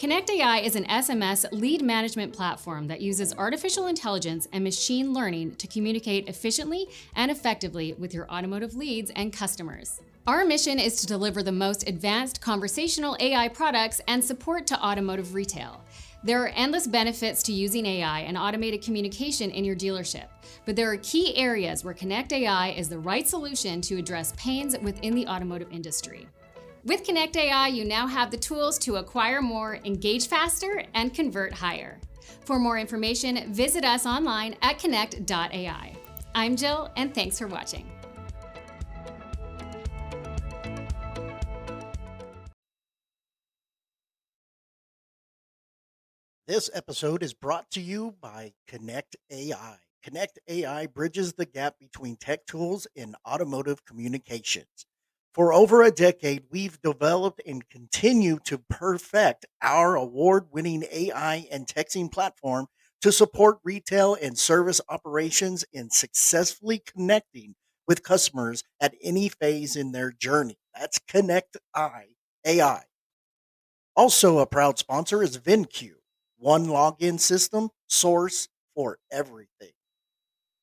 Connect AI is an SMS lead management platform that uses artificial intelligence and machine learning to communicate efficiently and effectively with your automotive leads and customers. Our mission is to deliver the most advanced conversational AI products and support to automotive retail. There are endless benefits to using AI and automated communication in your dealership, but there are key areas where Connect AI is the right solution to address pains within the automotive industry. With Connect AI, you now have the tools to acquire more, engage faster, and convert higher. For more information, visit us online at connect.ai. I'm Jill, and thanks for watching. This episode is brought to you by Connect AI. Connect AI bridges the gap between tech tools and automotive communications. For over a decade, we've developed and continue to perfect our award winning AI and texting platform to support retail and service operations in successfully connecting with customers at any phase in their journey. That's Connect I AI. Also, a proud sponsor is VinCue, one login system source for everything.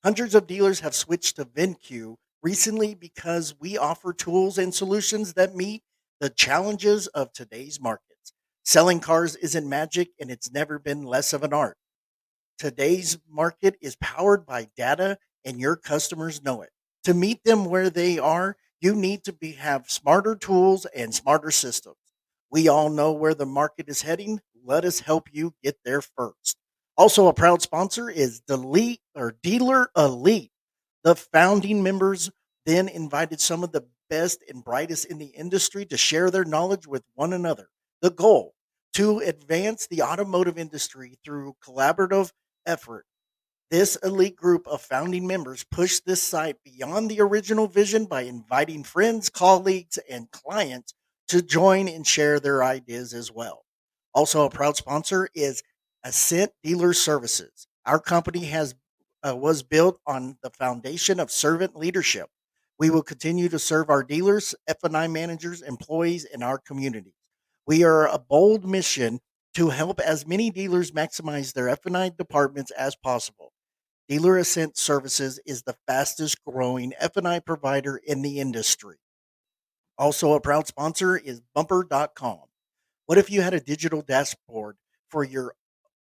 Hundreds of dealers have switched to VinCue recently because we offer tools and solutions that meet the challenges of today's markets. Selling cars isn't magic and it's never been less of an art. Today's market is powered by data and your customers know it. To meet them where they are, you need to be, have smarter tools and smarter systems. We all know where the market is heading. Let us help you get there first. Also, a proud sponsor is Delete or Dealer Elite. The founding members then invited some of the best and brightest in the industry to share their knowledge with one another. The goal to advance the automotive industry through collaborative effort. This elite group of founding members pushed this site beyond the original vision by inviting friends, colleagues, and clients to join and share their ideas as well. Also, a proud sponsor is Ascent Dealer Services. Our company has uh, was built on the foundation of servant leadership. We will continue to serve our dealers, F&I managers, employees, and our communities. We are a bold mission to help as many dealers maximize their F&I departments as possible. Dealer Ascent Services is the fastest growing F&I provider in the industry. Also, a proud sponsor is bumper.com. What if you had a digital dashboard for your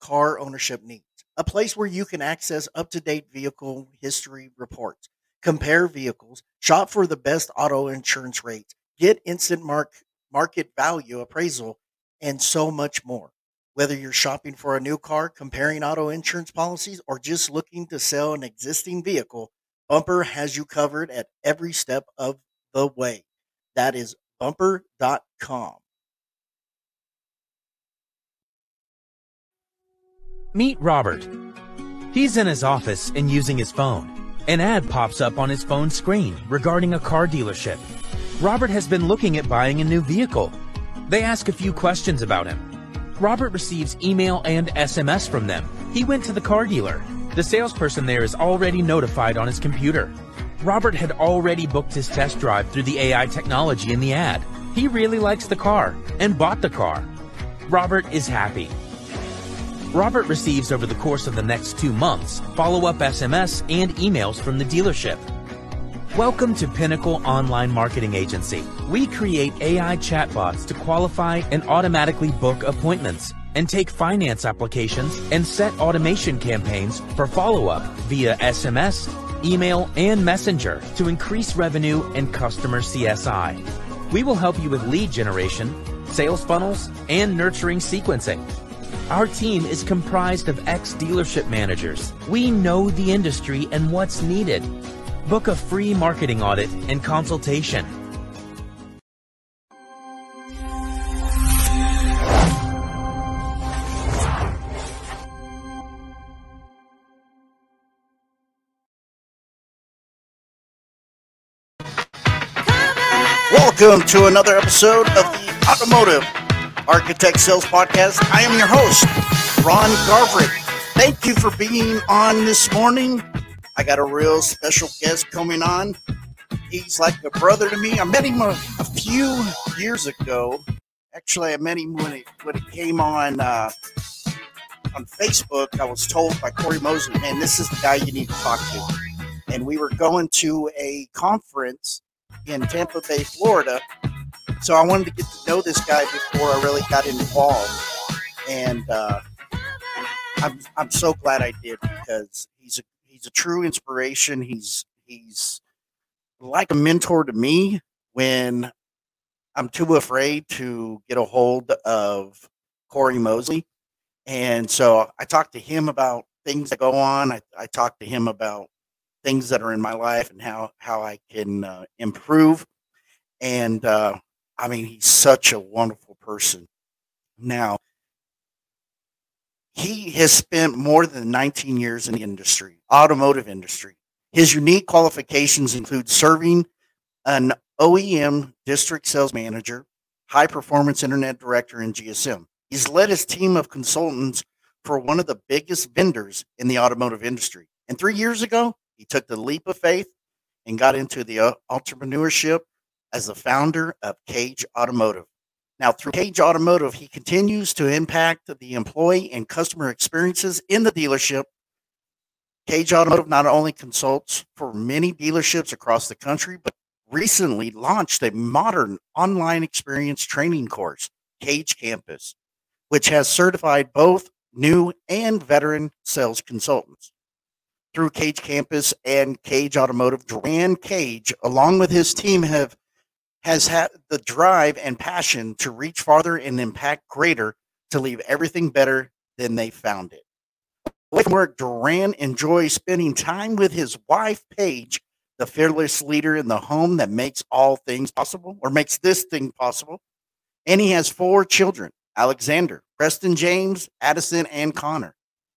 car ownership needs? A place where you can access up to date vehicle history reports, compare vehicles, shop for the best auto insurance rates, get instant mark, market value appraisal, and so much more. Whether you're shopping for a new car, comparing auto insurance policies, or just looking to sell an existing vehicle, Bumper has you covered at every step of the way. That is bumper.com. Meet Robert. He's in his office and using his phone. An ad pops up on his phone screen regarding a car dealership. Robert has been looking at buying a new vehicle. They ask a few questions about him. Robert receives email and SMS from them. He went to the car dealer. The salesperson there is already notified on his computer. Robert had already booked his test drive through the AI technology in the ad. He really likes the car and bought the car. Robert is happy. Robert receives over the course of the next two months follow-up SMS and emails from the dealership. Welcome to Pinnacle Online Marketing Agency. We create AI chatbots to qualify and automatically book appointments and take finance applications and set automation campaigns for follow-up via SMS, email, and messenger to increase revenue and customer CSI. We will help you with lead generation, sales funnels, and nurturing sequencing. Our team is comprised of ex-dealership managers. We know the industry and what's needed. Book a free marketing audit and consultation. Welcome to another episode of the Automotive Architect Sales Podcast. I am your host, Ron Garverick. Thank you for being on this morning. I got a real special guest coming on. He's like a brother to me. I met him a, a few years ago Actually, I met him when it when it came on uh, on Facebook. I was told by Corey Mosley, "Man, this is the guy you need to talk to." And we were going to a conference in Tampa Bay, Florida. So I wanted to get to know this guy before I really got involved. And uh, I'm I'm so glad I did because he's a he's a true inspiration. He's he's like a mentor to me when I'm too afraid to get a hold of Corey Mosley. And so I talked to him about things that go on. I, I talked to him about things that are in my life and how, how I can uh, improve. And uh, I mean, he's such a wonderful person. Now, he has spent more than 19 years in the industry, automotive industry. His unique qualifications include serving an OEM district sales manager, high performance internet director in GSM. He's led his team of consultants for one of the biggest vendors in the automotive industry. And three years ago, he took the leap of faith and got into the uh, entrepreneurship as the founder of Cage Automotive. Now, through Cage Automotive, he continues to impact the employee and customer experiences in the dealership. Cage Automotive not only consults for many dealerships across the country, but recently launched a modern online experience training course, Cage Campus, which has certified both new and veteran sales consultants. Through Cage Campus and Cage Automotive, Durran Cage, along with his team, have has had the drive and passion to reach farther and impact greater to leave everything better than they found it. Away from work, Durran enjoys spending time with his wife, Paige, the fearless leader in the home that makes all things possible or makes this thing possible. And he has four children Alexander, Preston James, Addison, and Connor.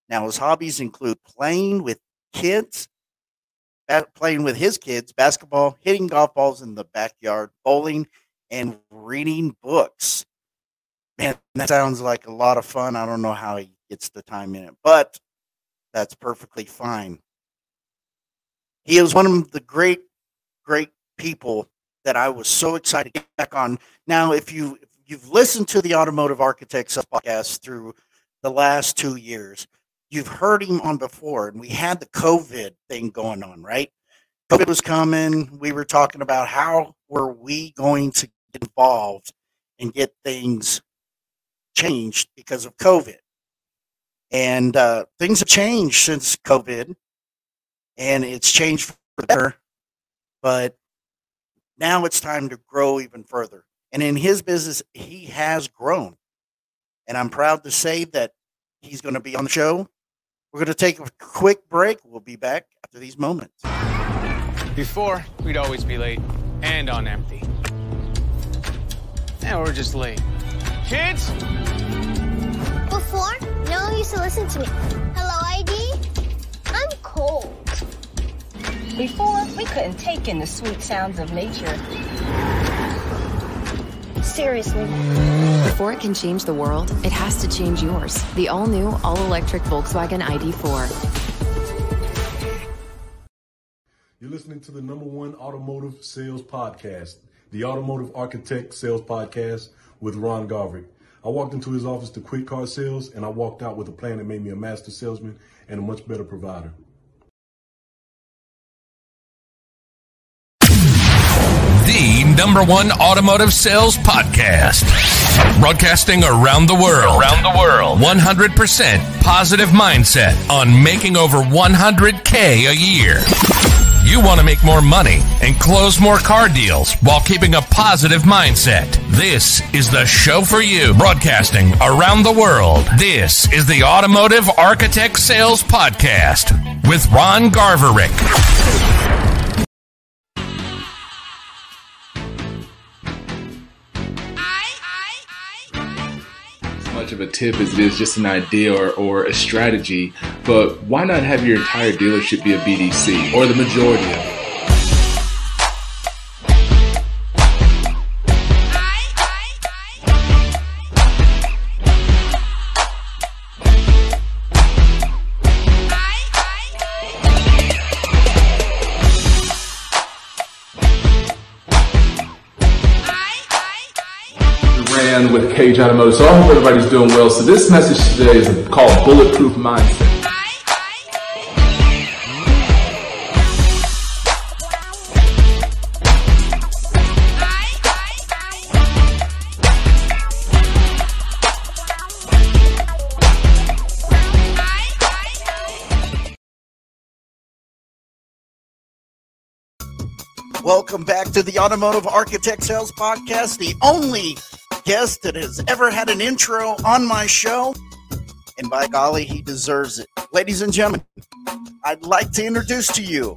Now, his hobbies include playing with kids, playing with his kids, basketball, hitting golf balls in the backyard, bowling, and reading books. Man, that sounds like a lot of fun. I don't know how he gets the time in it, but that's perfectly fine. He is one of the great, great people that I was so excited to get back on. Now, if you if you've listened to the Automotive Architects podcast through the last two years, you've heard him on before, and we had the COVID thing going on, right? COVID was coming. We were talking about how were we going to get involved and get things changed because of COVID. And uh, things have changed since COVID, and it's changed for better. But now it's time to grow even further. And in his business, he has grown. And I'm proud to say that he's going to be on the show we're going to take a quick break. We'll be back after these moments. Before, we'd always be late and on empty. Now we're just late. Kids? Before, no one used to listen to me. Hello, ID? I'm cold. Before, we couldn't take in the sweet sounds of nature. Seriously. Before it can change the world, it has to change yours. The all new, all electric Volkswagen ID4. You're listening to the number one automotive sales podcast, the Automotive Architect Sales Podcast with Ron Garverick. I walked into his office to quit car sales, and I walked out with a plan that made me a master salesman and a much better provider. Number one automotive sales podcast. Broadcasting around the world. Around the world. 100% positive mindset on making over 100K a year. You want to make more money and close more car deals while keeping a positive mindset. This is the show for you. Broadcasting around the world. This is the Automotive Architect Sales Podcast with Ron Garverick. Much of a tip as it is just an idea or, or a strategy, but why not have your entire dealership be a BDC or the majority of it? Cage Automotive. So I hope everybody's doing well. So this message today is called Bulletproof Mindset. Welcome back to the Automotive Architect Sales Podcast, the only guest that has ever had an intro on my show. And by golly, he deserves it. Ladies and gentlemen, I'd like to introduce to you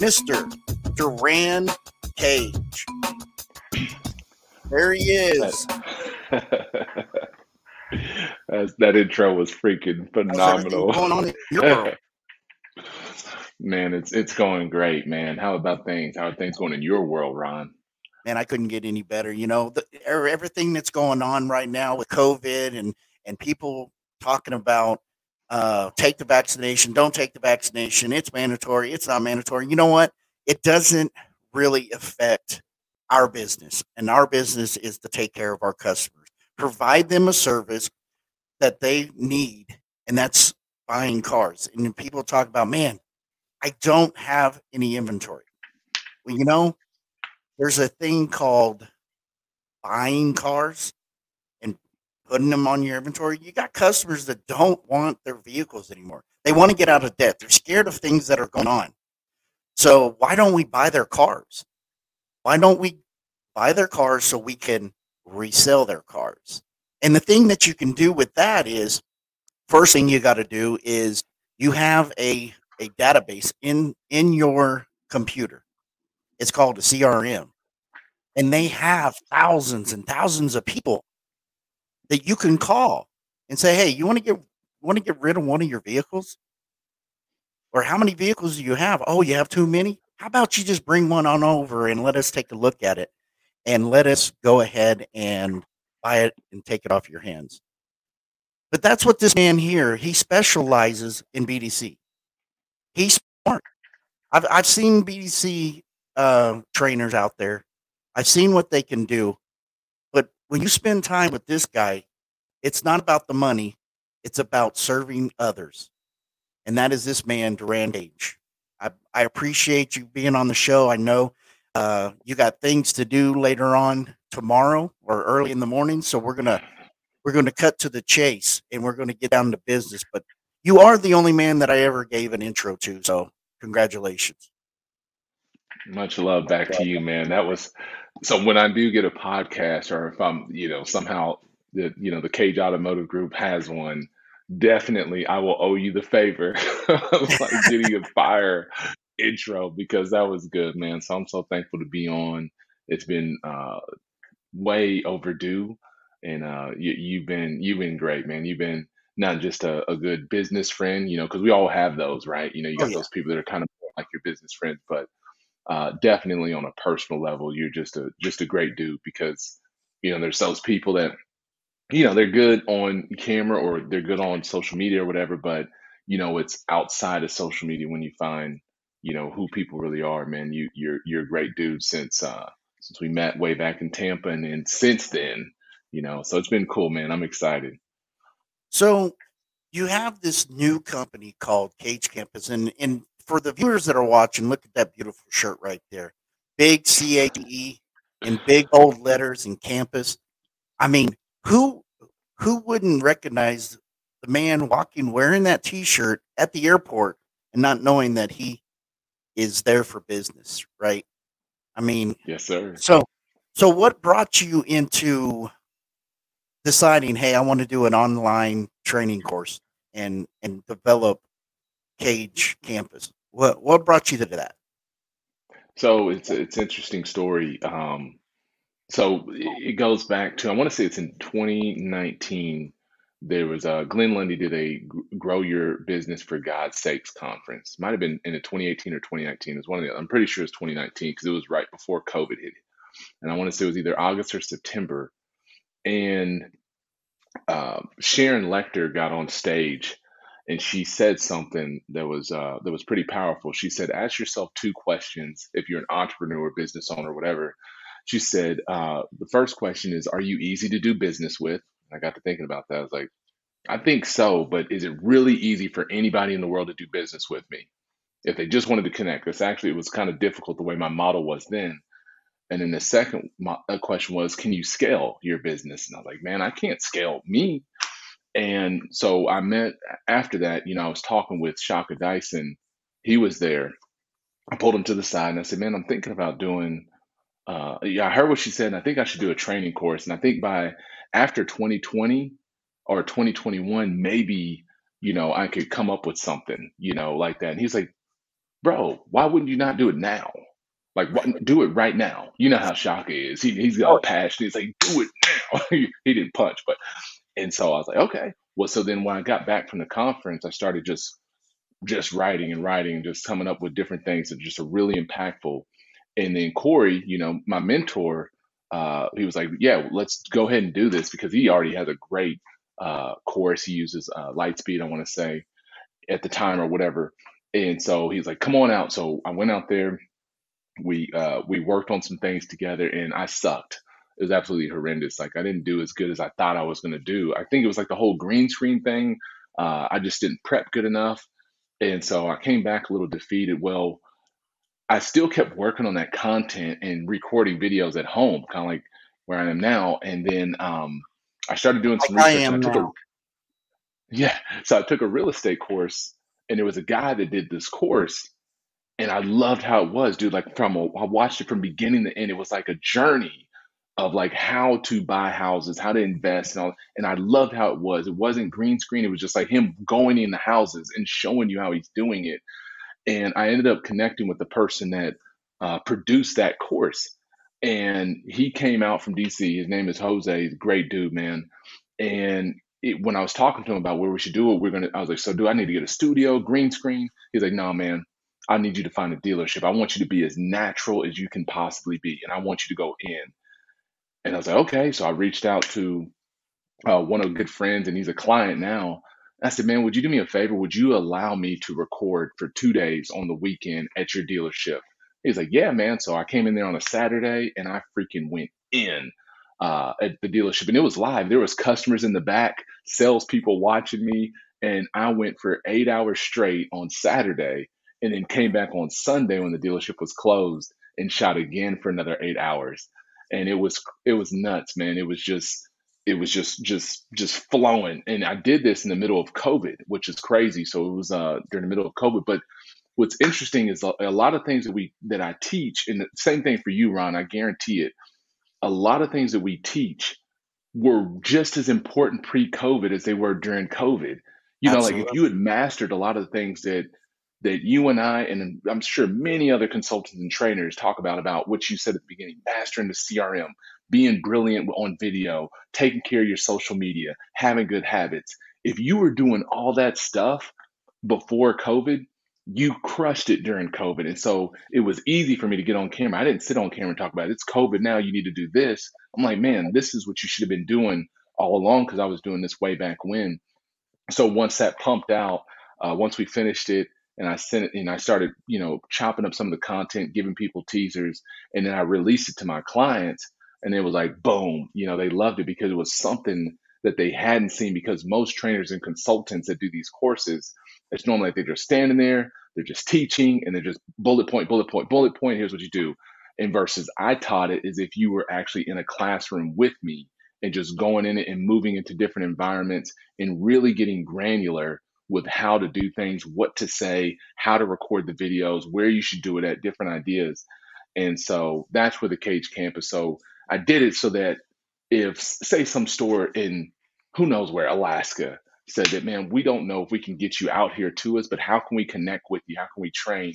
Mr. Durran Cage. There he is. that intro was freaking phenomenal. Going on in your world? Man, it's it's going great, man. How about things? How are things going in your world, Ron? Man, I couldn't get any better. You know, the, er, everything that's going on right now with COVID and and people talking about uh, take the vaccination, don't take the vaccination. It's mandatory. It's not mandatory. You know what? It doesn't really affect our business, and our business is to take care of our customers, provide them a service that they need, and that's buying cars. And people talk about, man, I don't have any inventory. Well, you know, there's a thing called buying cars and putting them on your inventory. You got customers that don't want their vehicles anymore. They want to get out of debt. They're scared of things that are going on. So why don't we buy their cars? Why don't we buy their cars so we can resell their cars? And the thing that you can do with that is first thing you got to do is you have a a database in in your computer. It's called a CRM. And they have thousands and thousands of people that you can call and say, "Hey, you want to get want to get rid of one of your vehicles? Or how many vehicles do you have? Oh, you have too many? How about you just bring one on over and let us take a look at it and let us go ahead and buy it and take it off your hands." But that's what this man here, he specializes in BDC. He's smart. I've I've seen BDC uh, trainers out there. I've seen what they can do, but when you spend time with this guy, it's not about the money. It's about serving others, and that is this man, Durran Cage. I I appreciate you being on the show. I know uh, you got things to do later on tomorrow or early in the morning, so we're gonna we're to cut to the chase and we're to get down to business. But you are the only man that I ever gave an intro to. So congratulations. Much love back to you, man. That was so when I do get a podcast or if I'm, you know, somehow the you know the Cage Automotive Group has one, definitely I will owe you the favor of like getting a fire intro because that was good, man. So I'm so thankful to be on. It's been uh way overdue and uh you, you've been you've been great, man. You've been not just a, a good business friend, you know, because we all have those, right? You know, you Oh got yeah. those people that are kind of like your business friends, but uh, definitely on a personal level, you're just a just a great dude because you know there's those people that you know they're good on camera or they're good on social media or whatever, but you know it's outside of social media when you find you know who people really are. Man, you you're you're a great dude since uh, since we met way back in Tampa, and then since then, you know, so it's been cool, man. I'm excited. So you have this new company called Cage Campus, and and for the viewers that are watching, look at that beautiful shirt right there, big C H E in big old letters in campus. I mean, who who wouldn't recognize the man walking wearing that T-shirt at the airport and not knowing that he is there for business, right? I mean, Yes, sir. so so what brought you into deciding, hey, I want to do an online training course and and develop Cage Campus? What what brought you to that? So it's it's interesting story. Um, so it goes back to I want to say it's in 2019. There was uh, Glenn Lundy did a Grow Your Business for God's Sakes conference. Might have been in a 2018 or 2019. It's one of the. I'm pretty sure it's 2019 because it was right before COVID hit, and I want to say it was either August or September. And uh, Sharon Lechter got on stage and she said something that was uh, that was pretty powerful. She said, "Ask yourself two questions if you're an entrepreneur, business owner, whatever. She said, uh, the first question is, Are you easy to do business with? I got to thinking about that. I was like, I think so, but is it really easy for anybody in the world to do business with me? If they just wanted to connect, because actually it was kind of difficult the way my model was then. And then the second uh, question was, can you scale your business? And I was like, man, I can't scale me. And so I met after that, you know, I was talking with Shaka Dyson. He was there. I pulled him to the side and I said, man, I'm thinking about doing, uh, yeah, I heard what she said. And I think I should do a training course. And I think by after 2020 or 2021, maybe, you know, I could come up with something, you know, like that. And he's like, bro, why wouldn't you not do it now? Like, what, do it right now. You know how Shaka is. He, he's got a passion. He's like, do it now. he, he didn't punch, but, and so I was like, okay. Well, so then when I got back from the conference, I started just, just writing and writing and just coming up with different things that just are really impactful. And then Corey, you know, my mentor, uh, he was like, yeah, let's go ahead and do this because he already has a great uh, course. He uses uh, Lightspeed, I want to say, at the time or whatever. And so he's like, come on out. So I went out there. We uh, we worked on some things together, and I sucked. It was absolutely horrendous. Like I didn't do as good as I thought I was going to do. I think it was like the whole green screen thing. Uh, I just didn't prep good enough, and so I came back a little defeated. Well, I still kept working on that content and recording videos at home, kind of like where I am now. And then um, I started doing some Like I research. am I took a yeah, so I took a real estate course, and there was a guy that did this course, and I loved how it was, dude. Like from a, I watched it from beginning to end. It was like a journey of like how to buy houses, how to invest, and all. And I loved how it was. It wasn't green screen. It was just like him going in the houses and showing you how he's doing it. And I ended up connecting with the person that uh, produced that course, and he came out from DC. His name is Jose. He's a great dude, man. And it, when I was talking to him about where we should do it, we're gonna. I was like, so do I need to get a studio, green screen? He's like, no, man. I need you to find a dealership. I want you to be as natural as you can possibly be, and I want you to go in. And I was like, okay. So I reached out to uh, one of good friends, and he's a client now. I said, man, would you do me a favor? Would you allow me to record for two days on the weekend at your dealership? He's like, yeah, man. So I came in there on a Saturday, and I freaking went in uh, at the dealership, and it was live. There was customers in the back, salespeople watching me, and I went for eight hours straight on Saturday, and then came back on Sunday when the dealership was closed and shot again for another eight hours and it was it was nuts, man. It was just it was just just just flowing. And I did this in the middle of COVID, which is crazy. So it was uh during the middle of COVID. But what's interesting is a, a lot of things that we that I teach, and the same thing for you, Ron. I guarantee it. A lot of things that we teach were just as important pre-COVID as they were during COVID. You know, like if you had mastered a lot of the things that that you and I, and I'm sure many other consultants and trainers talk about, about what you said at the beginning, mastering the CRM, being brilliant on video, taking care of your social media, having good habits. If you were doing all that stuff before COVID, you crushed it during COVID. And so it was easy for me to get on camera. I didn't sit on camera and talk about it. It's COVID now, you need to do this. I'm like, man, this is what you should have been doing all along because I was doing this way back when so once that pumped out, uh, once we finished it, and I sent it, and I started, you know, chopping up some of the content, giving people teasers, and then I released it to my clients, and it was like boom, you know, they loved it because it was something that they hadn't seen. Because most trainers and consultants that do these courses, it's normally like they're just standing there, they're just teaching, and they're just bullet point, bullet point, bullet point. Here's what you do. And versus I taught it is if you were actually in a classroom with me and just going in it and moving into different environments and really getting granular with how to do things, what to say, how to record the videos, where you should do it at, different ideas. And so that's where the Cage Campus. So I did it so that if, say, some store in who knows where, Alaska, said that, man, we don't know if we can get you out here to us, but how can we connect with you? How can we train?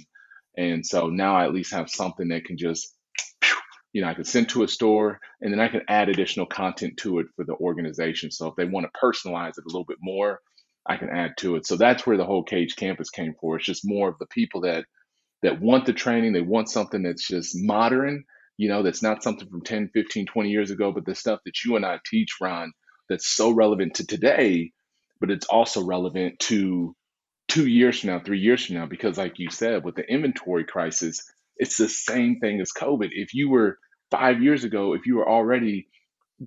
And so now I at least have something that can just you know, I can send to a store and then I can add additional content to it for the organization. So if they want to personalize it a little bit more, I can add to it. So that's where the whole Cage campus came for. It's just more of the people that that want the training, they want something that's just modern, you know, that's not something from 10, 15, 20 years ago, but the stuff that you and I teach, Ron, that's so relevant to today, but it's also relevant to two years from now, three years from now, because like you said, with the inventory crisis, it's the same thing as COVID. If you were five years ago, if you were already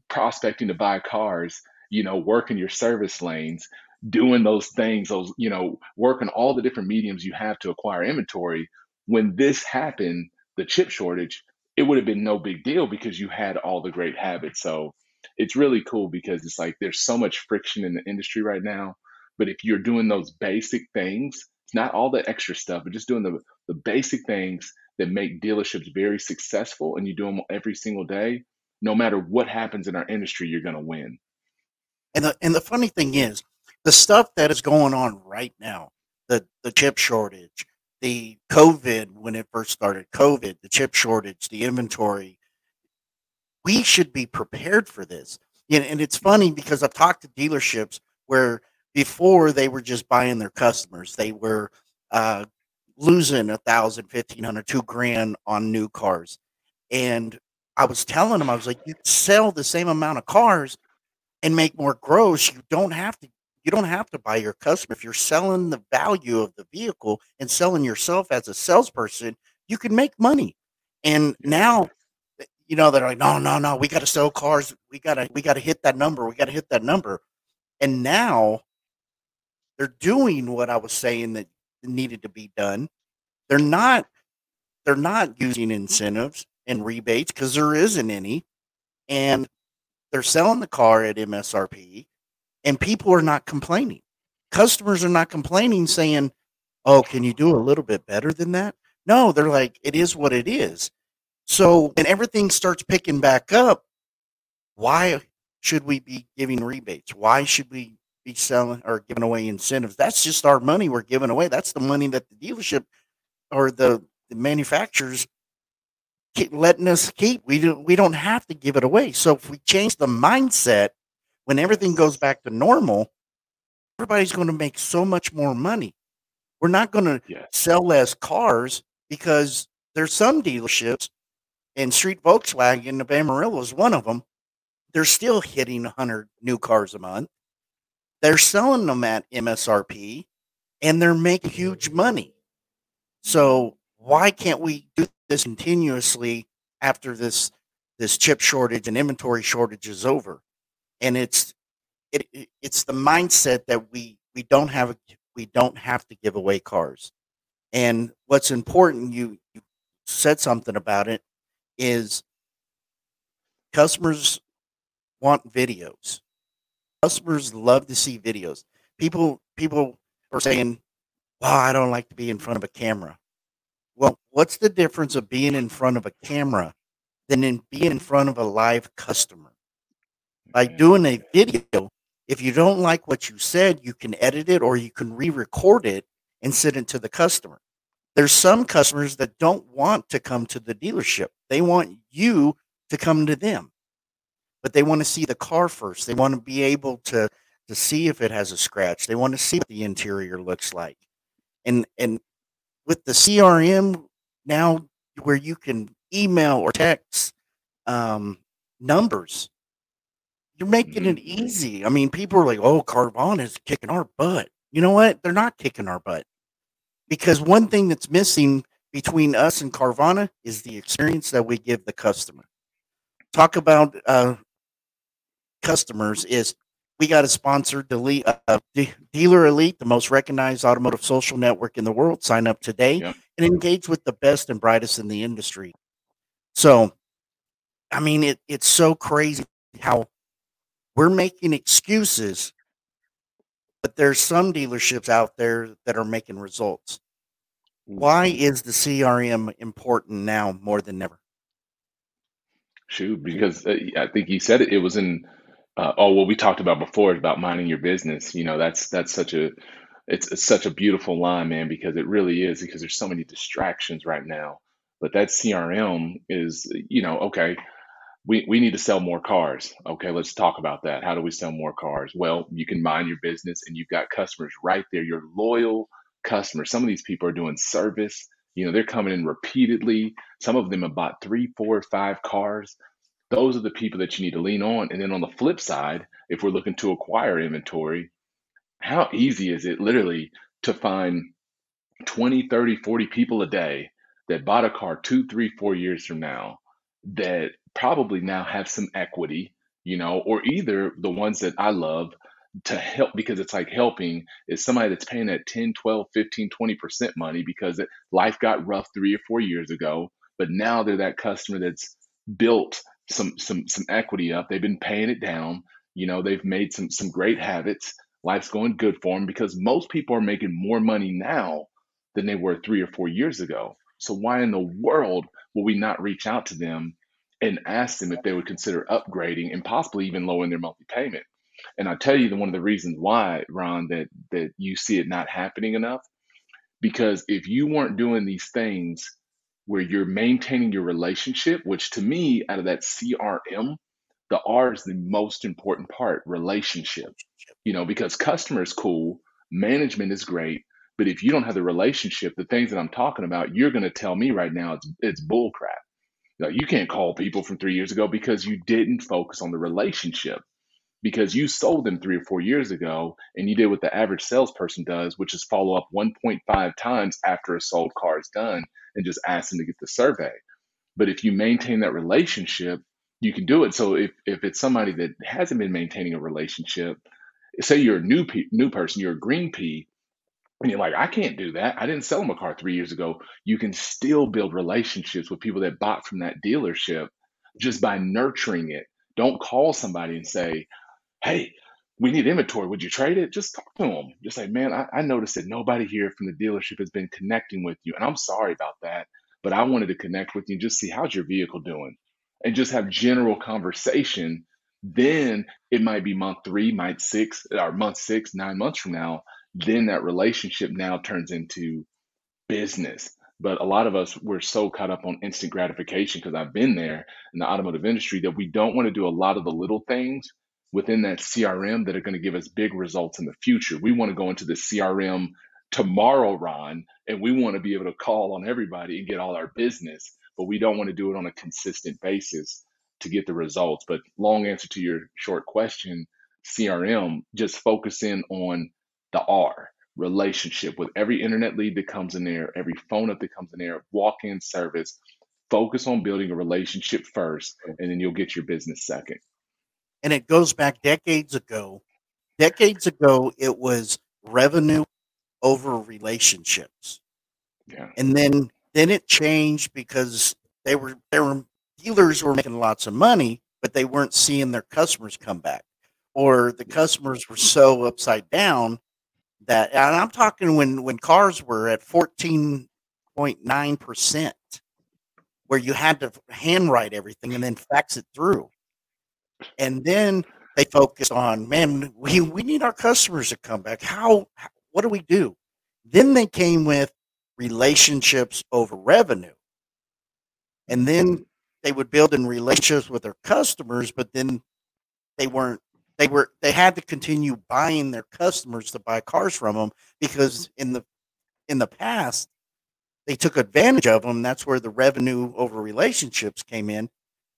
prospecting to buy cars, you know, working your service lanes, doing those things, those, you know, working all the different mediums you have to acquire inventory, when this happened, the chip shortage, it would have been no big deal because you had all the great habits. So it's really cool because it's like there's so much friction in the industry right now. But if you're doing those basic things, it's not all the extra stuff, but just doing the, the basic things that make dealerships very successful and you do them every single day, no matter what happens in our industry, you're going to win. And the and the funny thing is, the stuff that is going on right now, the the chip shortage, the COVID when it first started, COVID, the chip shortage, the inventory, we should be prepared for this. And, it's funny because I've talked to dealerships where before they were just buying their customers, they were uh, losing a thousand, fifteen hundred, two grand on new cars. And I was telling them, I was like, you sell the same amount of cars and make more gross. You don't have to you don't have to buy your customer. If you're selling the value of the vehicle and selling yourself as a salesperson, you can make money. And now, eh, you know, they're like, no, no, no, we got to sell cars. We gotta, we gotta hit that number. We gotta hit that number. And now they're doing what I was saying that needed to be done. They're not, they're not using incentives and rebates because there isn't any. And they're selling the car at MSRP and people are not complaining. Customers are not complaining, saying, Oh, can you do a little bit better than that? No, they're like, It is what it is. So when everything starts picking back up, why should we be giving rebates? Why should we be selling or giving away incentives? That's just our money we're giving away. That's the money that the dealership or the, the manufacturers keep letting us keep. We don't we don't have to give it away. So if we change the mindset when everything goes back to normal, everybody's going to make so much more money. We're not going to Yeah. sell less cars because there's some dealerships, and Street Volkswagen of Amarillo is one of them. They're still hitting 100 new cars a month. They're selling them at MSRP, and they're making huge money. So why can't we do this continuously after this this chip shortage and inventory shortage is over? And it's it, it- it's the mindset that we we don't have we don't have to give away cars. And what's important you, you said something about it is customers want videos. Customers love to see videos. People people are saying wow i don't like to be in front of a camera. Well what's the difference of being in front of a camera than in being in front of a live customer by doing a video, if you don't like what you said, you can edit it or you can re-record it and send it to the customer. There's some customers that don't want to come to the dealership. They want you to come to them. But they want to see the car first. They want to be able to to see if it has a scratch. They want to see what the interior looks like. And and with the CRM now where you can email or text um, numbers you're making it easy. I mean, people are like, "Oh, Carvana is kicking our butt." You know what? They're not kicking our butt because one thing that's missing between us and Carvana is the experience that we give the customer. Talk about uh, customers is we got a sponsor, Delete, uh, De- Dealer Elite, the most recognized automotive social network in the world. Sign up today Yep. and engage with the best and brightest in the industry. So, I mean, it, it's so crazy how we're making excuses, but there's some dealerships out there that are making results. Why is the CRM important now more than ever? Shoot, because uh, I think you said it. It was in. Uh, oh, what we talked about before is about minding your business. You know, that's that's such a it's, it's such a beautiful line, man, because it really is. Because there's so many distractions right now. But that CRM is, you know, okay. We we need to sell more cars. Okay, let's talk about that. How do we sell more cars? Well, you can mind your business, and you've got customers right there. Your loyal customers. Some of these people are doing service. You know, they're coming in repeatedly. Some of them have bought three, four, five cars those are the people that you need to lean on. And then on the flip side, if we're looking to acquire inventory, how easy is it literally to find 20, 30, 40 people a day that bought a car two, three, four years from now that probably now have some equity, you know, or either the ones that I love to help because it's like helping is somebody that's paying that 10, 12, 15, 20% money because it, life got rough three or four years ago. But now they're that customer that's built some some some equity up. They've been paying it down. You know, they've made some some great habits. Life's going good for them because most people are making more money now than they were three or four years ago. So why in the world will we not reach out to them and ask them if they would consider upgrading and possibly even lowering their monthly payment? And I tell you the one of the reasons why, Ron, that that you see it not happening enough, because if you weren't doing these things where you're maintaining your relationship, which to me, out of that CRM, the R is the most important part, relationship. You know, because customer is cool, management is great, but if you don't have the relationship, the things that I'm talking about, you're going to tell me right now it's it's bull crap. You, know, you can't call people from three years ago because you didn't focus on the relationship because you sold them three or four years ago and you did what the average salesperson does, which is follow up 1.5 times after a sold car is done and just ask them to get the survey. But if you maintain that relationship, you can do it. So if, if it's somebody that hasn't been maintaining a relationship, say you're a new new person, you're a green pea, and you're like, I can't do that. I didn't sell them a car three years ago. You can still build relationships with people that bought from that dealership just by nurturing it. Don't call somebody and say, Hey, we need inventory. Would you trade it? Just talk to them. Just say, man, I, I noticed that nobody here from the dealership has been connecting with you. And I'm sorry about that. But I wanted to connect with you and just see how's your vehicle doing and just have general conversation. Then it might be month three, month six, or month six, nine months from now. Then that relationship now turns into business. But a lot of us, we're so caught up on instant gratification because I've been there in the automotive industry that we don't want to do a lot of the little things within that CRM that are going to give us big results in the future. We want to go into the CRM tomorrow, Ron, and we want to be able to call on everybody and get all our business, but we don't want to do it on a consistent basis to get the results. But long answer to your short question, CRM, just focus in on the R relationship with every internet lead that comes in there, every phone up that comes in there, walk in service. Focus on building a relationship first, and then you'll get your business second and it goes back decades ago. Decades ago, it was revenue over relationships. Yeah. And then then it changed because they were there were dealers were making lots of money, but they weren't seeing their customers come back. Or the customers were so upside down that and I'm talking when when cars were at 14.9% where you had to handwrite everything and then fax it through. And then they focus on, man, we, we need our customers to come back. How, what do we do? Then they came with relationships over revenue. And then they would build in relationships with their customers, but then they weren't they were they had to continue buying their customers to buy cars from them because in the in the past they took advantage of them that's where the revenue over relationships came in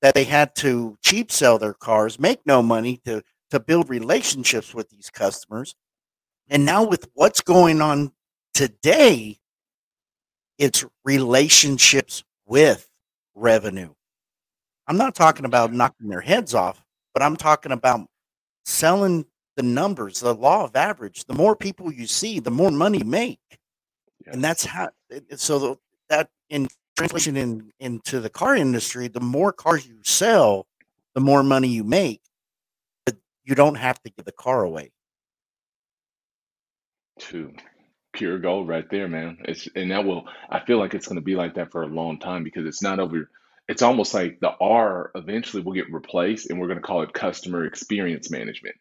that they had to cheap sell their cars, make no money to to build relationships with these customers. And now with what's going on today, it's relationships with revenue. I'm not talking about knocking their heads off, but I'm talking about selling the numbers, the law of average. The more people you see, the more money you make. Yes. And that's how so that in translation in, into the car industry, the more cars you sell, the more money you make. But you don't have to give the car away. Two. Pure gold right there, man. It's and that will I feel like it's gonna be like that for a long time because it's not over it's almost like the R eventually will get replaced and we're gonna call it customer experience management.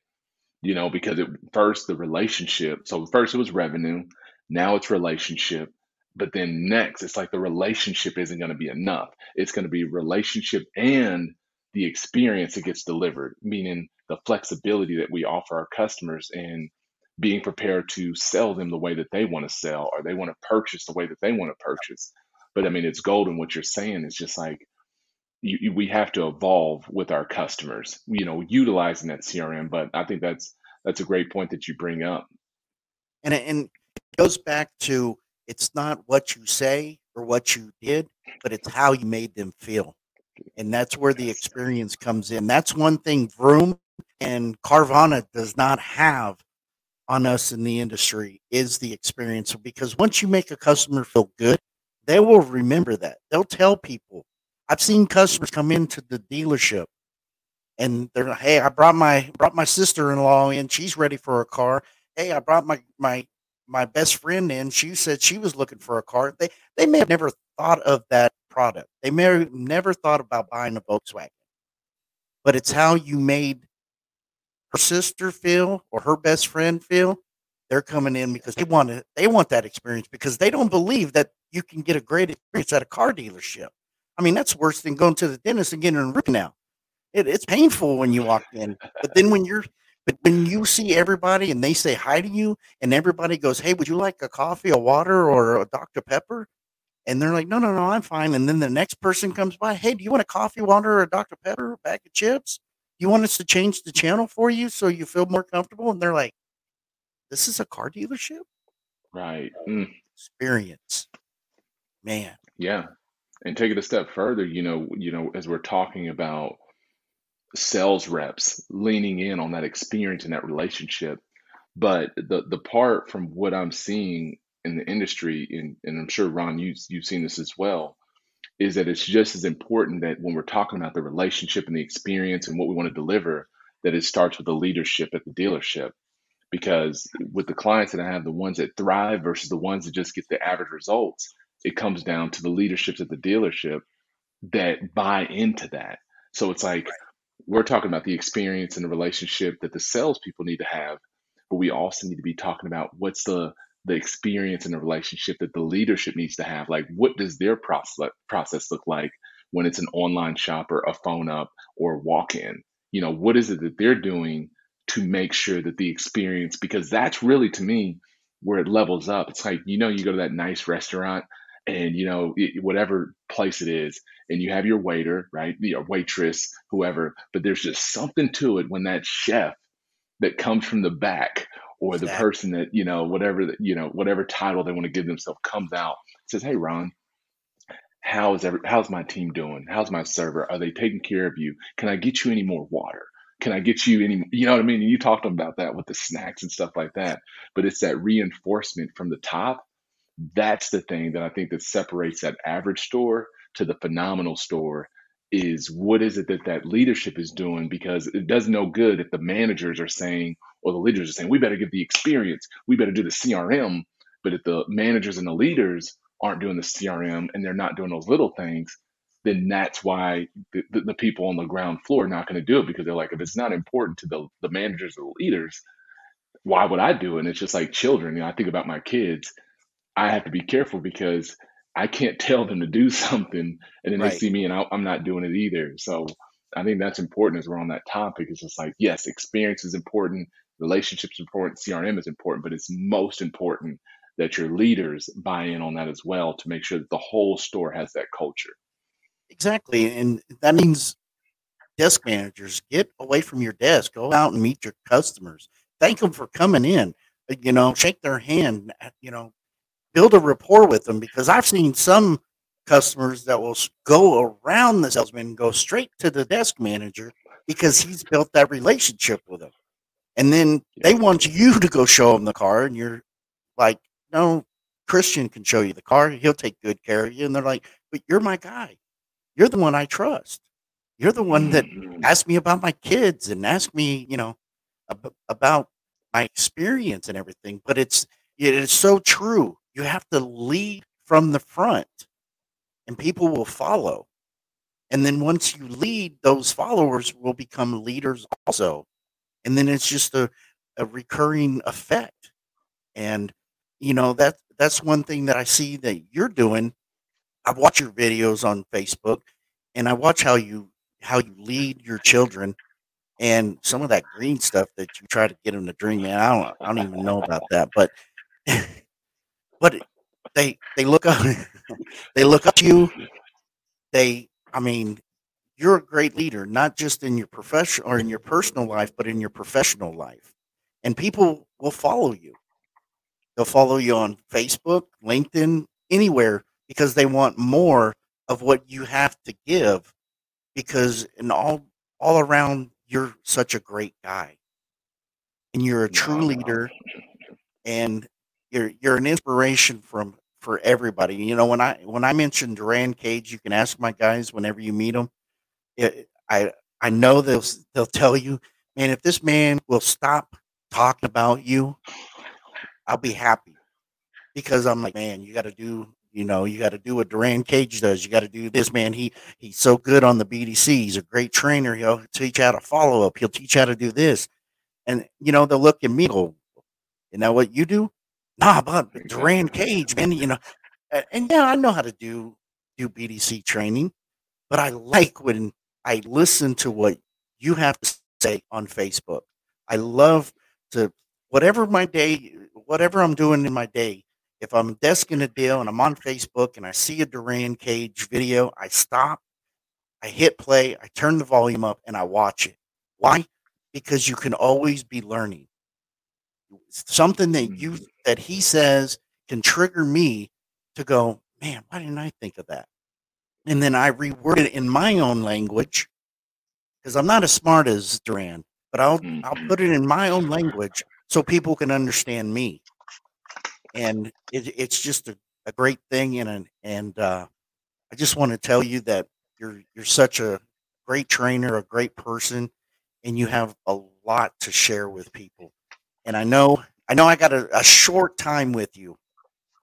You know, because it first the relationship. So first it was revenue, now it's relationship but then next, it's like the relationship isn't going to be enough. It's going to be relationship and the experience that gets delivered, meaning the flexibility that we offer our customers and being prepared to sell them the way that they want to sell or they want to purchase the way that they want to purchase. But I mean, it's golden. What you're saying is just like you, we have to evolve with our customers, you know, utilizing that CRM. But I think that's that's a great point that you bring up. And and it goes back to it's not what you say or what you did, but it's how you made them feel. and that's where the experience comes in. That's one thing Vroom and Carvana does not have on us in the industry is the experience because once you make a customer feel good, they will remember that. They'll tell people. I've seen customers come into the dealership and they're "Hey, I brought my brought my sister-in-law in. She's ready for a car. Hey, I brought my my my best friend in. She said she was looking for a car. They they may have never thought of that product. They may have never thought about buying a Volkswagen. But it's how you made her sister feel or her best friend feel. They're coming in because they want it. They want that experience because they don't believe that you can get a great experience at a car dealership. I mean, that's worse than going to the dentist and getting a root canal. It, it's painful when you walk in, but then when you're but when you see everybody and they say hi to you and everybody goes, Hey, would you like a coffee, a water, or a Dr. Pepper? And they're like, No, no, no, I'm fine. And then the next person comes by, Hey, do you want a coffee, water, or a Dr. Pepper, a bag of chips? You want us to change the channel for you so you feel more comfortable? And they're like, This is a car dealership? Right. Mm. Experience. Man. Yeah. And take it a step further, you know, you know, as we're talking about sales reps leaning in on that experience and that relationship. But the the part from what I'm seeing in the industry, and, and I'm sure Ron, you you've seen this as well, is that it's just as important that when we're talking about the relationship and the experience and what we want to deliver, that it starts with the leadership at the dealership. Because with the clients that I have, the ones that thrive versus the ones that just get the average results, it comes down to the leaderships at the dealership that buy into that. So it's like we're talking about the experience and the relationship that the salespeople need to have, but we also need to be talking about what's the the experience and the relationship that the leadership needs to have. Like, what does their process process look like when it's an online shopper, a phone up, or walk in? You know, what is it that they're doing to make sure that the experience, because that's really to me where it levels up. It's like you know, you go to that nice restaurant and you know whatever place it is and you have your waiter right your waitress whoever but there's just something to it when that chef that comes from the back or the person that you know whatever that you know whatever title they want to give themselves comes out says hey ron how's every how's my team doing? How's my server? Are they taking care of you? Can i get you any more water? Can i get you any you know what i mean? And you talked about that with the snacks and stuff like that but it's that reinforcement from the top that's the thing that I think that separates that average store to the phenomenal store is what is it that that leadership is doing? Because it does no good if the managers are saying or the leaders are saying we better give the experience. We better do the crm but if the managers and the leaders aren't doing the crm and they're not doing those little things then that's why the, the, the people on the ground floor are not going to do it because they're like if it's not important to the, the managers or the leaders why would i do it? And it's just like children you know i think about my kids I have to be careful because I can't tell them to do something and then right. they see me and I, am not doing it either. So I think that's important as we're on that topic. It's just like, yes, experience is important, relationships important, CRM is important, but it's most important that your leaders buy in on that as well to make sure that the whole store has that culture. Exactly. And that means desk managers get away from your desk, go out and meet your customers, thank them for coming in, you know, shake their hand, you know, build a rapport with them because I've seen some customers that will go around the salesman and go straight to the desk manager because he's built that relationship with them. And then they want you to go show them the car, and you're like, no, Christian can show you the car. He'll take good care of you. And they're like, but you're my guy. You're the one I trust. You're the one that mm-hmm. asked me about my kids and asked me, you know, ab- about my experience and everything. But it's it is so true. You have to lead from the front and people will follow. And then once you lead, those followers will become leaders also. And then it's just a, a recurring effect. And you know, that that's one thing that I see that you're doing. I watch your videos on Facebook and I watch how you how you lead your children and some of that green stuff that you try to get them to drink. Man, I don't I don't even know about that, but but they they look up they look up to you. They, I mean, you're a great leader, not just in your profession or in your personal life, but in your professional life. And people will follow you. They'll follow you on Facebook, LinkedIn, anywhere because they want more of what you have to give because in all all around you're such a great guy and you're a true leader and you're you're an inspiration from for everybody. You know, when I when I mention Durran Cage, you can ask my guys whenever you meet them. It, I I know they'll they'll tell you, man, if this man will stop talking about you, I'll be happy because I'm like, man, you got to do, you know, you got to do what Durran Cage does. You got to do this, man. He he's so good on the BDC. He's a great trainer. He'll teach how to follow up. He'll teach how to do this, and you know they'll look at me, go, you know what you do? Nah, but Durran Cage, man, you know, and yeah, I know how to do do BDC training, but I like when I listen to what you have to say on Facebook. I love to whatever my day, whatever I'm doing in my day. If I'm desking a deal and I'm on Facebook and I see a Durran Cage video, I stop, I hit play, I turn the volume up, and I watch it. Why? Because you can always be learning. Something that you mm-hmm. that he says can trigger me to go, man, why didn't I think of that? And then I reword it in my own language because I'm not as smart as Durran, but I'll I'll mm-hmm. put it in my own language so people can understand me. And it, it's just a, a great thing, and and uh, I just want to tell you that you're you're such a great trainer, a great person, and you have a lot to share with people. And I know I know I got a, a short time with you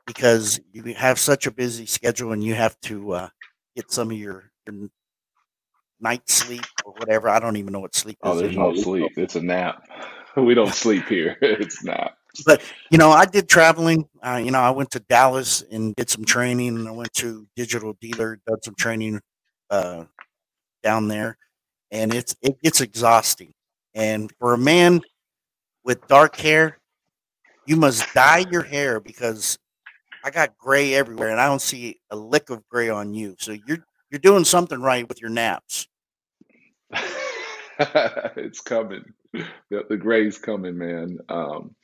because you have such a busy schedule and you have to uh, get some of your, your night sleep or whatever. I don't even know what sleep oh, is. Oh, there's no sleep. It's a nap. We don't sleep here. It's nap. But you know, I did traveling. Uh, you know, I went to Dallas and did some training, and I went to Digital Dealer, did some training uh, down there, and it's it gets exhausting. And for a man with dark hair, you must dye your hair because I got gray everywhere, and I don't see a lick of gray on you. So you're you're doing something right with your naps. it's coming. The, the gray's coming, man. Um,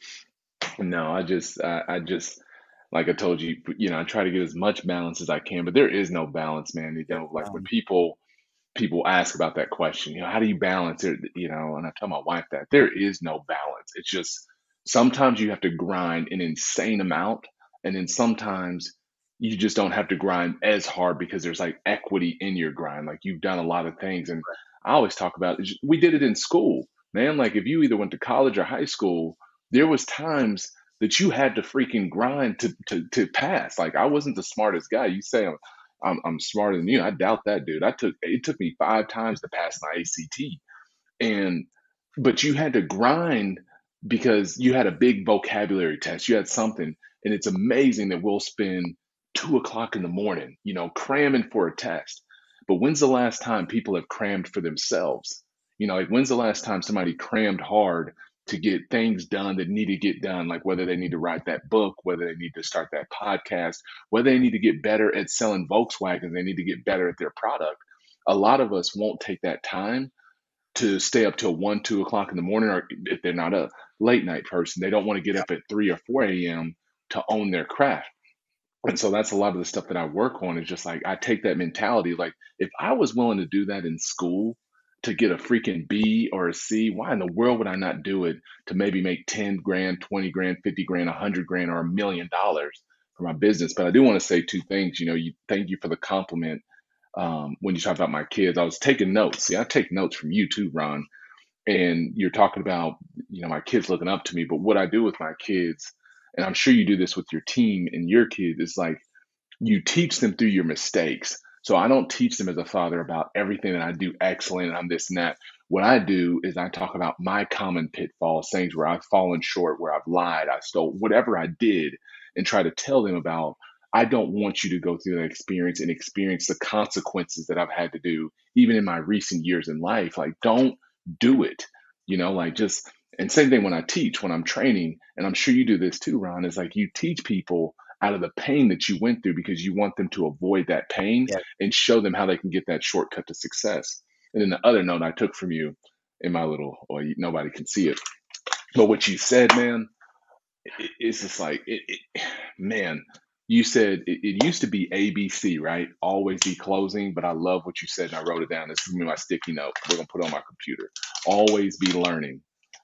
no, I just, I, I just, like I told you, you know, I try to get as much balance as I can, but there is no balance, man. You know, like when people people ask about that question, you know, how do you balance it? You know, and I tell my wife that there is no balance. It's just sometimes you have to grind an insane amount and then sometimes you just don't have to grind as hard because there's like equity in your grind. Like you've done a lot of things. And I always talk about it. We did it in school, man. Like if you either went to college or high school, there was times that you had to freaking grind to to, to pass. Like I wasn't the smartest guy. You say I'm, I'm, I'm smarter than you. I doubt that, dude. I took it took me five times to pass my ACT, and but you had to grind because you had a big vocabulary test. You had something, and it's amazing that we'll spend two o'clock in the morning, you know, cramming for a test. But when's the last time people have crammed for themselves? You know, like when's the last time somebody crammed hard to get things done that need to get done, like whether they need to write that book, whether they need to start that podcast, whether they need to get better at selling Volkswagen, they need to get better at their product. A lot of us won't take that time to stay up till one, two o'clock in the morning, or if they're not a late night person, they don't want to get up at three or four a.m to own their craft. And so that's a lot of the stuff that I work on is just like I take that mentality. Like if I was willing to do that in school to get a freaking B or a C, why in the world would I not do it to maybe make 10 grand, 20 grand, 50 grand, 100 grand, or a million dollars for my business? But I do want to say two things. You know, you thank you for the compliment um, when you talk about my kids. I was taking notes. See, I take notes from you too, Ron. And you're talking about, you know, my kids looking up to me. But what I do with my kids and I'm sure you do this with your team and your kids, is like you teach them through your mistakes. So I don't teach them as a father about everything that I do excellent and I'm this and that. What I do is I talk about my common pitfalls, things where I've fallen short, where I've lied, I stole, whatever I did, and try to tell them about. I don't want you to go through that experience and experience the consequences that I've had to do, even in my recent years in life. Like, don't do it. You know, like just and same thing when I teach, when I'm training, and I'm sure you do this too, Ron, is like you teach people out of the pain that you went through because you want them to avoid that pain yeah. and show them how they can get that shortcut to success. And then the other note I took from you in my little, or nobody can see it, but what you said, man, it, it's just like, it, it, man, you said it, used to be ABC, right? Always be closing, but I love what you said and I wrote it down. This is gonna be my sticky note. We're gonna put it on my computer. Always be learning.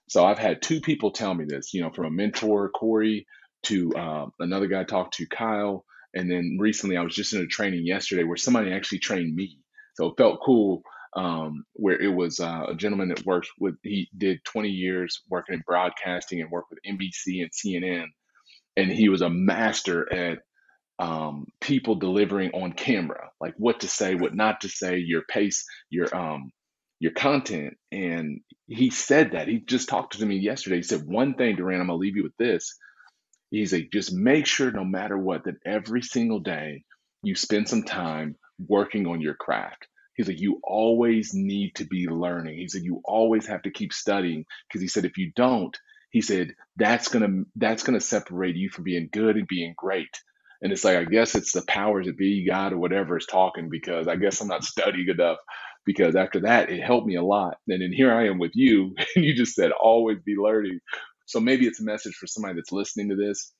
So I've had two people tell me this, you know, from a mentor, Corey, to um, another guy I talked to, Kyle, and then recently I was just in a training yesterday where somebody actually trained me. So it felt cool um, where it was uh, a gentleman that works with, he did 20 years working in broadcasting and worked with NBC and CNN. And he was a master at um, people delivering on camera, like what to say, what not to say, your pace, your um, your content. And he said that he just talked to me yesterday. He said one thing, Durran. I'm gonna leave you with this. He's like, just make sure, no matter what, that every single day you spend some time working on your craft. He's like, you always need to be learning. He said, you always have to keep studying because he said, if you don't, he said that's gonna that's gonna separate you from being good and being great. And it's like, I guess it's the powers that be, God or whatever is talking because I guess I'm not studying enough. Because after that, it helped me a lot. And then here I am with you, and you just said, always be learning. So maybe it's a message for somebody that's listening to this.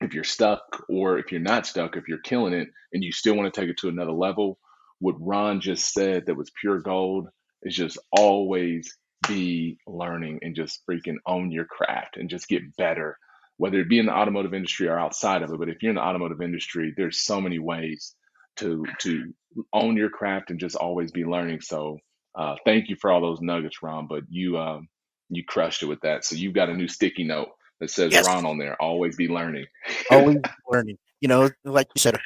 If you're stuck, or if you're not stuck, if you're killing it and you still want to take it to another level, what Ron just said that was pure gold is just always be learning and just freaking own your craft and just get better whether it be in the automotive industry or outside of it. But if you're in the automotive industry, there's so many ways to to own your craft and just always be learning. So uh, thank you for all those nuggets, Ron. But you um, you crushed it with that. So you've got a new sticky note that says Yes. Ron on there. Always be learning. always learning. You know, like you said,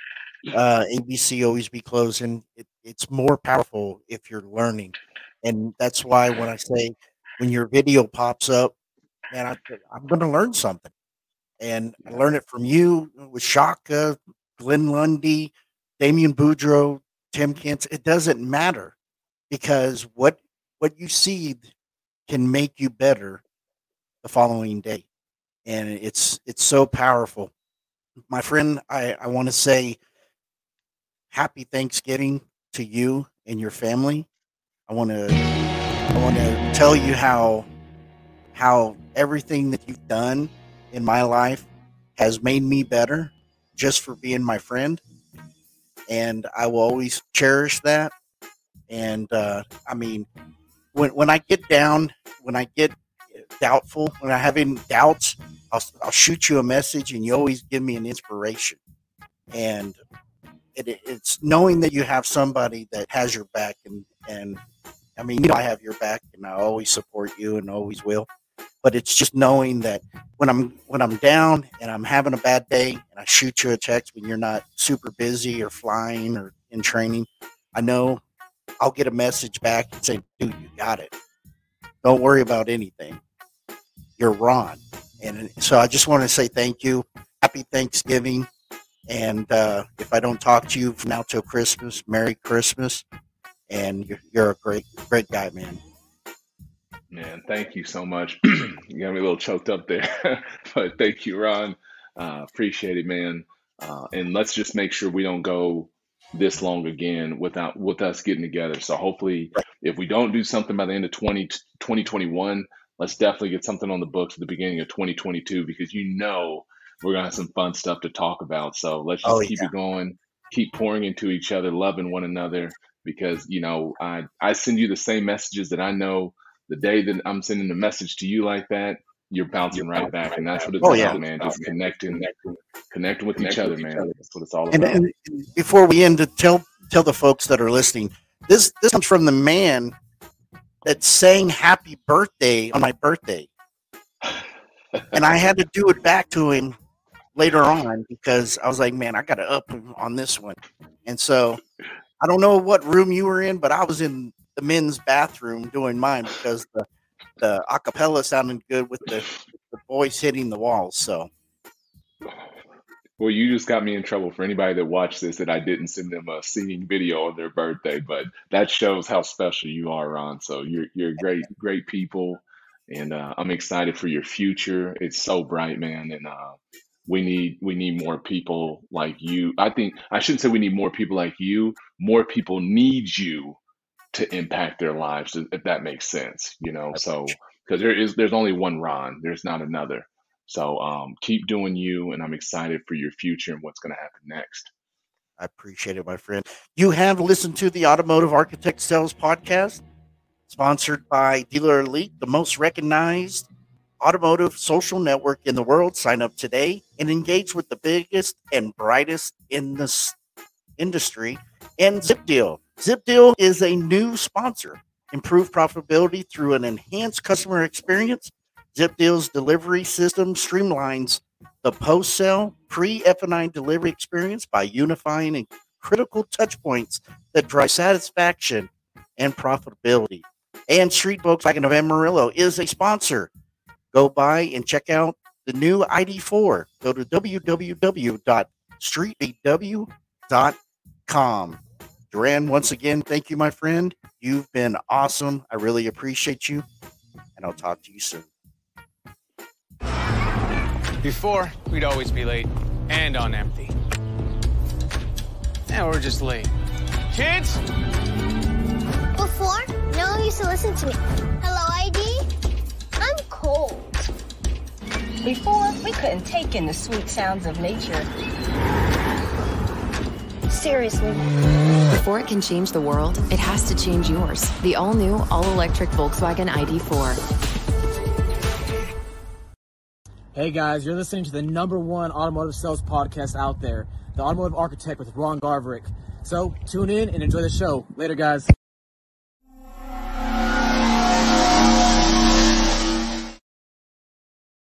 uh, ABC always be closing. It, it's more powerful if you're learning, and that's why when I say when your video pops up, man, I, I'm going to learn something, and I learn it from you with Shaka, Glenn Lundy, Damian Boudreau, Tim Kent. It doesn't matter because what what you see can make you better the following day, and it's it's so powerful my friend, I, I want to say happy Thanksgiving to you and your family. I want to I want to tell you how how everything that you've done in my life has made me better just for being my friend. And I will always cherish that. And uh, I mean, when when I get down, when I get eh, doubtful, when I have any doubts, I'll, I'll shoot you a message and you always give me an inspiration. And it, it's knowing that you have somebody that has your back and, and I mean, you know, I have your back and I always support you and always will. But it's just knowing that when I'm when I'm down and I'm having a bad day and I shoot you a text when you're not super busy or flying or in training, I know I'll get a message back and say, dude, you got it. Don't worry about anything. You're Ron. And so I just want to say thank you. Happy Thanksgiving. And uh, if I don't talk to you from now till Christmas, Merry Christmas. And you're, you're a great, great guy, man. Man, thank you so much. you got me a little choked up there, but thank you, Ron. Uh, appreciate it, man. Uh, and let's just make sure we don't go this long again without with us getting together. So hopefully, if we don't do something by the end of 20, 2021, let's definitely get something on the books at the beginning of 2022 because you know we're gonna have some fun stuff to talk about. So let's just Oh, keep yeah. it going, keep pouring into each other, loving one another. Because you know, I I send you the same messages that I know the day that I'm sending a message to you like that, you're bouncing right back, and that's what it's Oh, about, yeah. man. Just oh, connecting, connecting with each other, man. That's what it's all And, about. and before we end, to tell tell the folks that are listening, this this comes from the man that sang "Happy Birthday" on my birthday, and I had to do it back to him later on because I was like, "Man, I got to up on this one." And so, I don't know what room you were in, but I was in the men's bathroom doing mine because the the acapella sounded good with the the voice hitting the walls. So. Well, you just got me in trouble for anybody that watched this that I didn't send them a singing video on their birthday, but that shows how special you are, Ron. So you're you're great, great people, and uh, I'm excited for your future. It's so bright, man, and uh, we need we need more people like you. I think I shouldn't say we need more people like you. More people need you to impact their lives, if that makes sense. You know, so because there is there's only one Ron, there's not another. So um, keep doing you, and I'm excited for your future and what's going to happen next. I appreciate it, my friend. You have listened to the Automotive Architect Sales Podcast, sponsored by Dealer Elite, the most recognized automotive social network in the world. Sign up today and engage with the biggest and brightest in the industry. And ZipDeal. ZipDeal is a new sponsor. Improve profitability through an enhanced customer experience. ZipDeal's delivery system streamlines the post sale pre F&I delivery experience by unifying critical touch points that drive satisfaction and profitability. And Street Volkswagen of Amarillo is a sponsor. Go by and check out the new ID4. Go to www.streetvw.com. Durran, once again, thank you, my friend. You've been awesome. I really appreciate you, and I'll talk to you soon. Before, we'd always be late and on empty. Now we're just late. Kids? Before, no one used to listen to me. Hello, ID? I'm cold. Before, we couldn't take in the sweet sounds of nature. Seriously. Before it can change the world, it has to change yours. The all new, all electric Volkswagen ID4. Hey guys, you're listening to the number one automotive sales podcast out there, The Automotive Architect with Ron Garverick. So tune in and enjoy the show. Later, guys.